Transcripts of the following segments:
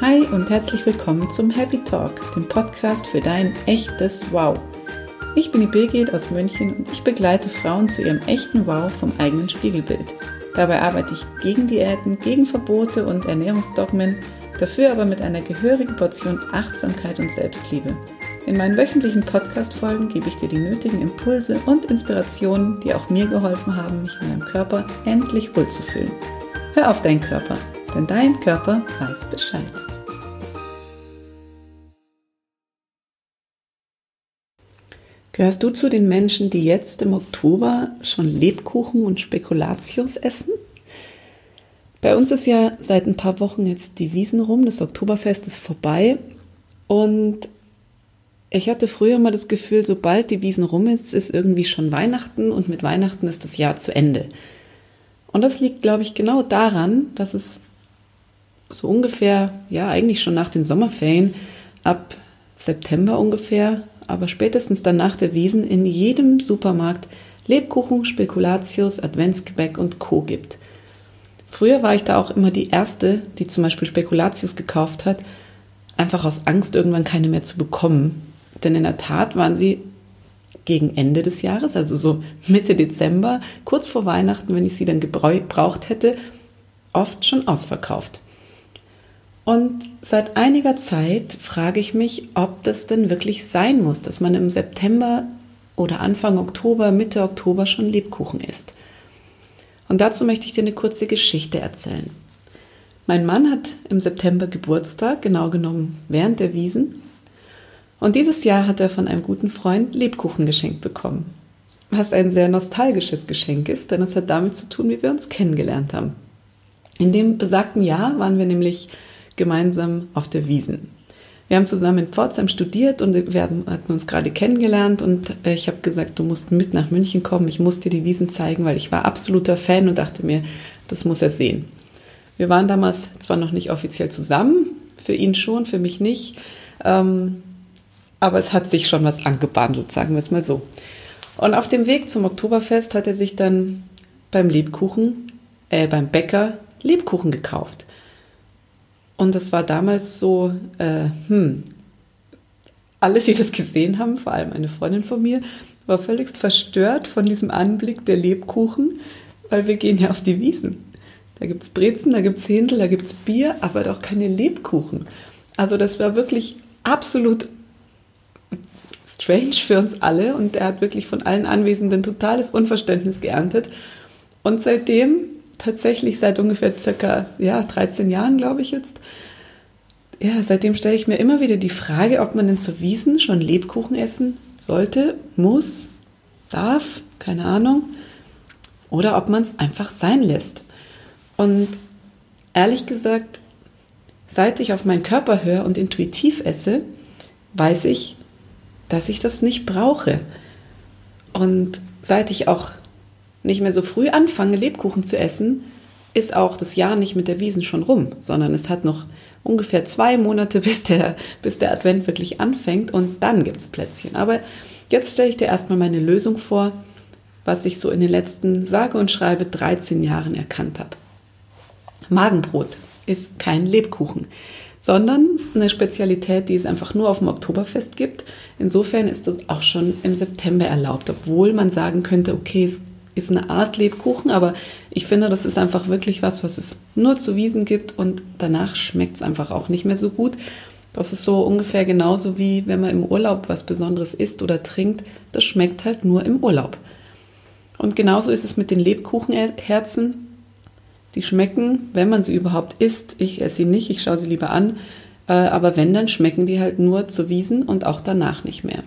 Hi und herzlich willkommen zum Happy Talk, dem Podcast für dein echtes Wow. Ich bin die Birgit aus München und ich begleite Frauen zu ihrem echten Wow vom eigenen Spiegelbild. Dabei arbeite ich gegen Diäten, gegen Verbote und Ernährungsdogmen, dafür aber mit einer gehörigen Portion Achtsamkeit und Selbstliebe. In meinen wöchentlichen Podcast-Folgen gebe ich dir die nötigen Impulse und Inspirationen, die auch mir geholfen haben, mich in meinem Körper endlich wohlzufühlen. Hör auf deinen Körper, denn dein Körper weiß Bescheid. Gehörst du zu den Menschen, die jetzt im Oktober schon Lebkuchen und Spekulatius essen? Bei uns ist ja seit ein paar Wochen jetzt die Wiesen rum, das Oktoberfest ist vorbei und ich hatte früher mal das Gefühl, sobald die Wiesen rum ist, ist irgendwie schon Weihnachten und mit Weihnachten ist das Jahr zu Ende. Und das liegt, glaube ich, genau daran, dass es so ungefähr, ja, eigentlich schon nach den Sommerferien, ab September ungefähr, aber spätestens dann nach der Wiesen in jedem Supermarkt Lebkuchen, Spekulatius, Adventsgebäck und Co. gibt. Früher war ich da auch immer die Erste, die zum Beispiel Spekulatius gekauft hat, einfach aus Angst, irgendwann keine mehr zu bekommen. Denn in der Tat waren sie gegen Ende des Jahres, also so Mitte Dezember, kurz vor Weihnachten, wenn ich sie dann gebraucht hätte, oft schon ausverkauft. Und seit einiger Zeit frage ich mich, ob das denn wirklich sein muss, dass man im September oder Anfang Oktober, Mitte Oktober schon Lebkuchen isst. Und dazu möchte ich dir eine kurze Geschichte erzählen. Mein Mann hat im September Geburtstag, genau genommen während der Wiesen. Und dieses Jahr hat er von einem guten Freund Lebkuchen geschenkt bekommen. Was ein sehr nostalgisches Geschenk ist, denn es hat damit zu tun, wie wir uns kennengelernt haben. In dem besagten Jahr waren wir nämlich gemeinsam auf der Wiesen. Wir haben zusammen in Pforzheim studiert und wir hatten uns gerade kennengelernt und äh, ich habe gesagt, du musst mit nach München kommen, ich muss dir die Wiesen zeigen, weil ich war absoluter Fan und dachte mir, das muss er sehen. Wir waren damals zwar noch nicht offiziell zusammen, für ihn schon, für mich nicht. Ähm, aber es hat sich schon was angebandelt, sagen wir es mal so. Und auf dem Weg zum Oktoberfest hat er sich dann beim Lebkuchen, äh, beim Bäcker Lebkuchen gekauft. Und das war damals so, äh, hm, alle, die das gesehen haben, vor allem eine Freundin von mir, war völlig verstört von diesem Anblick der Lebkuchen, weil wir gehen ja auf die Wiesen. Da gibt es Brezen, da gibt es Händel, da gibt es Bier, aber doch keine Lebkuchen. Also das war wirklich absolut strange für uns alle und er hat wirklich von allen Anwesenden totales Unverständnis geerntet. Und seitdem, tatsächlich seit ungefähr circa ja, 13 Jahren, glaube ich jetzt, ja, seitdem stelle ich mir immer wieder die Frage, ob man denn zu Wiesen schon Lebkuchen essen sollte, muss, darf, keine Ahnung, oder ob man es einfach sein lässt. Und ehrlich gesagt, seit ich auf meinen Körper höre und intuitiv esse, weiß ich, dass ich das nicht brauche. Und seit ich auch nicht mehr so früh anfange, Lebkuchen zu essen, ist auch das Jahr nicht mit der Wiesen schon rum, sondern es hat noch ungefähr zwei Monate, bis der, bis der Advent wirklich anfängt und dann gibt es Plätzchen. Aber jetzt stelle ich dir erstmal meine Lösung vor, was ich so in den letzten, sage und schreibe, 13 Jahren erkannt habe. Magenbrot ist kein Lebkuchen sondern eine Spezialität, die es einfach nur auf dem Oktoberfest gibt. Insofern ist das auch schon im September erlaubt, obwohl man sagen könnte, okay, es ist eine Art Lebkuchen, aber ich finde, das ist einfach wirklich was, was es nur zu Wiesen gibt und danach schmeckt es einfach auch nicht mehr so gut. Das ist so ungefähr genauso wie wenn man im Urlaub was Besonderes isst oder trinkt. Das schmeckt halt nur im Urlaub. Und genauso ist es mit den Lebkuchenherzen. Die schmecken, wenn man sie überhaupt isst. Ich esse sie nicht, ich schaue sie lieber an. Äh, aber wenn, dann schmecken die halt nur zu Wiesen und auch danach nicht mehr.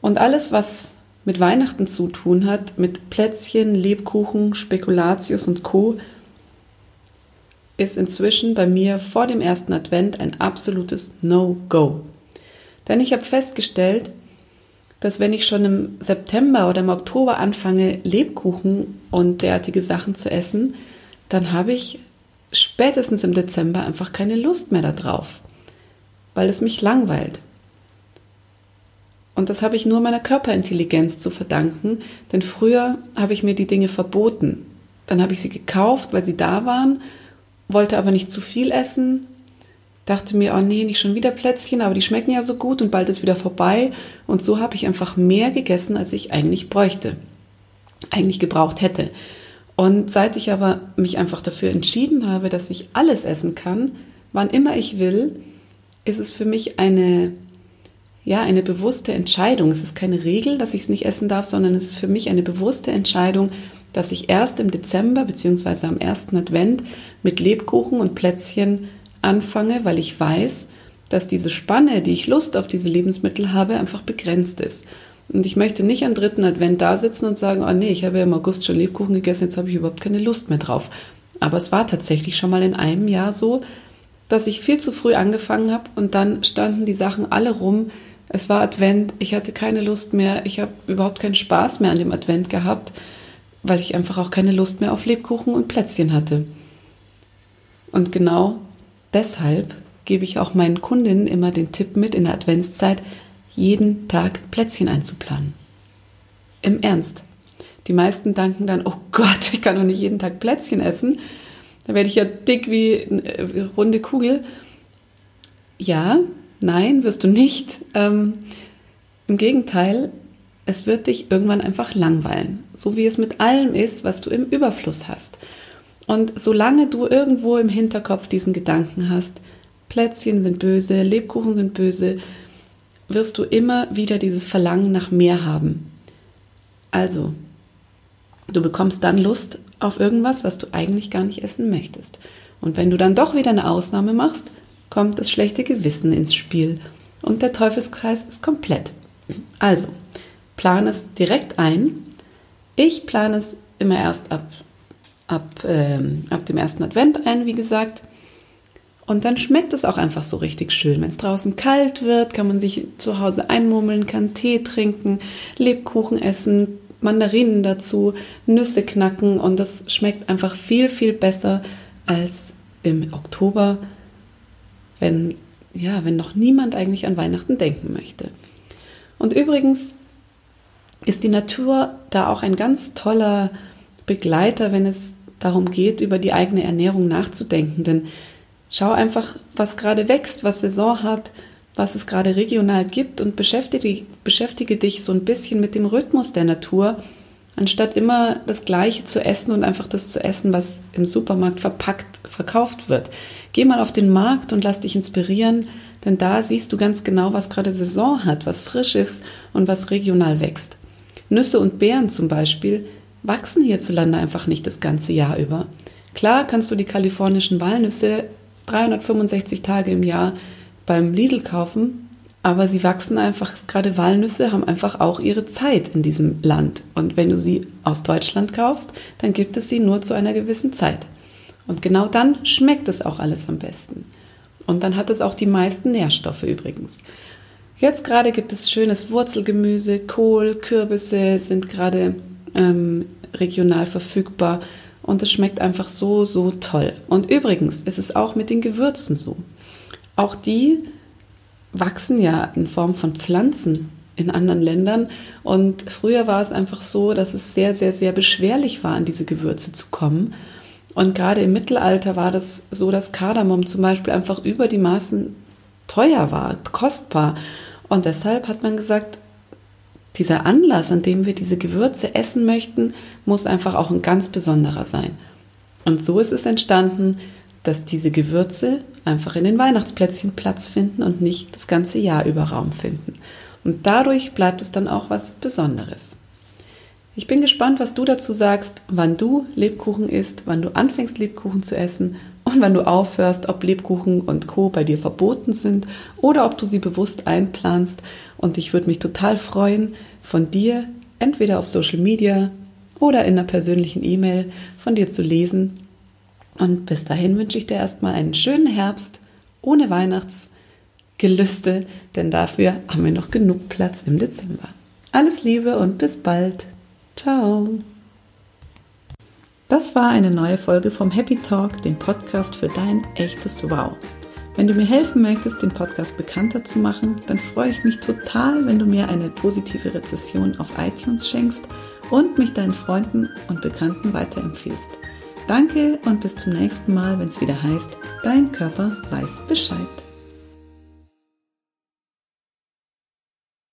Und alles, was mit Weihnachten zu tun hat, mit Plätzchen, Lebkuchen, Spekulatius und Co., ist inzwischen bei mir vor dem ersten Advent ein absolutes No-Go. Denn ich habe festgestellt, dass wenn ich schon im September oder im Oktober anfange, Lebkuchen und derartige Sachen zu essen, dann habe ich spätestens im Dezember einfach keine Lust mehr darauf, weil es mich langweilt. Und das habe ich nur meiner Körperintelligenz zu verdanken, denn früher habe ich mir die Dinge verboten. Dann habe ich sie gekauft, weil sie da waren, wollte aber nicht zu viel essen dachte mir, oh nee, nicht schon wieder Plätzchen, aber die schmecken ja so gut und bald ist wieder vorbei. Und so habe ich einfach mehr gegessen, als ich eigentlich bräuchte, eigentlich gebraucht hätte. Und seit ich aber mich einfach dafür entschieden habe, dass ich alles essen kann, wann immer ich will, ist es für mich eine, ja, eine bewusste Entscheidung. Es ist keine Regel, dass ich es nicht essen darf, sondern es ist für mich eine bewusste Entscheidung, dass ich erst im Dezember bzw. am ersten Advent mit Lebkuchen und Plätzchen anfange, weil ich weiß, dass diese Spanne, die ich Lust auf diese Lebensmittel habe, einfach begrenzt ist. Und ich möchte nicht am dritten Advent da sitzen und sagen, oh nee, ich habe ja im August schon Lebkuchen gegessen, jetzt habe ich überhaupt keine Lust mehr drauf. Aber es war tatsächlich schon mal in einem Jahr so, dass ich viel zu früh angefangen habe und dann standen die Sachen alle rum. Es war Advent, ich hatte keine Lust mehr, ich habe überhaupt keinen Spaß mehr an dem Advent gehabt, weil ich einfach auch keine Lust mehr auf Lebkuchen und Plätzchen hatte. Und genau deshalb gebe ich auch meinen Kundinnen immer den Tipp mit in der Adventszeit, jeden Tag Plätzchen einzuplanen. Im Ernst. Die meisten danken dann, oh Gott, ich kann doch nicht jeden Tag Plätzchen essen. Da werde ich ja dick wie eine runde Kugel. Ja, nein, wirst du nicht. Ähm, Im Gegenteil, es wird dich irgendwann einfach langweilen. So wie es mit allem ist, was du im Überfluss hast. Und solange du irgendwo im Hinterkopf diesen Gedanken hast, Plätzchen sind böse, Lebkuchen sind böse, wirst du immer wieder dieses Verlangen nach mehr haben. Also, du bekommst dann Lust auf irgendwas, was du eigentlich gar nicht essen möchtest. Und wenn du dann doch wieder eine Ausnahme machst, kommt das schlechte Gewissen ins Spiel und der Teufelskreis ist komplett. Also, plane es direkt ein. Ich plane es immer erst ab, ab, äh, ab dem ersten Advent ein, wie gesagt. Und dann schmeckt es auch einfach so richtig schön. Wenn es draußen kalt wird, kann man sich zu Hause einmummeln, kann Tee trinken, Lebkuchen essen, Mandarinen dazu, Nüsse knacken und das schmeckt einfach viel, viel besser als im Oktober, wenn, ja, wenn noch niemand eigentlich an Weihnachten denken möchte. Und übrigens ist die Natur da auch ein ganz toller Begleiter, wenn es darum geht, über die eigene Ernährung nachzudenken. Denn Schau einfach, was gerade wächst, was Saison hat, was es gerade regional gibt und beschäftige, beschäftige dich so ein bisschen mit dem Rhythmus der Natur, anstatt immer das Gleiche zu essen und einfach das zu essen, was im Supermarkt verpackt verkauft wird. Geh mal auf den Markt und lass dich inspirieren, denn da siehst du ganz genau, was gerade Saison hat, was frisch ist und was regional wächst. Nüsse und Beeren zum Beispiel wachsen hierzulande einfach nicht das ganze Jahr über. Klar kannst du die kalifornischen Walnüsse 365 Tage im Jahr beim Lidl kaufen, aber sie wachsen einfach, gerade Walnüsse haben einfach auch ihre Zeit in diesem Land. Und wenn du sie aus Deutschland kaufst, dann gibt es sie nur zu einer gewissen Zeit. Und genau dann schmeckt es auch alles am besten. Und dann hat es auch die meisten Nährstoffe übrigens. Jetzt gerade gibt es schönes Wurzelgemüse, Kohl, Kürbisse sind gerade ähm, regional verfügbar und es schmeckt einfach so, so toll. Und übrigens ist es auch mit den Gewürzen so. Auch die wachsen ja in Form von Pflanzen in anderen Ländern. Und früher war es einfach so, dass es sehr, sehr, sehr beschwerlich war, an diese Gewürze zu kommen. Und gerade im Mittelalter war das so, dass Kardamom zum Beispiel einfach über die Maßen teuer war, kostbar. Und deshalb hat man gesagt, dieser Anlass, an dem wir diese Gewürze essen möchten, muss einfach auch ein ganz besonderer sein. Und so ist es entstanden, dass diese Gewürze einfach in den Weihnachtsplätzchen Platz finden und nicht das ganze Jahr über Raum finden. Und dadurch bleibt es dann auch was Besonderes. Ich bin gespannt, was du dazu sagst, wann du Lebkuchen isst, wann du anfängst, Lebkuchen zu essen und wann du aufhörst, ob Lebkuchen und Co. bei dir verboten sind oder ob du sie bewusst einplanst. Und ich würde mich total freuen, von dir entweder auf Social Media oder in einer persönlichen E-Mail von dir zu lesen. Und bis dahin wünsche ich dir erstmal einen schönen Herbst ohne Weihnachtsgelüste, denn dafür haben wir noch genug Platz im Dezember. Alles Liebe und bis bald. Ciao. Das war eine neue Folge vom Happy Talk, dem Podcast für dein echtes Wow. Wenn du mir helfen möchtest, den Podcast bekannter zu machen, dann freue ich mich total, wenn du mir eine positive Rezession auf iTunes schenkst und mich deinen Freunden und Bekannten weiterempfiehlst. Danke und bis zum nächsten Mal, wenn es wieder heißt, dein Körper weiß Bescheid.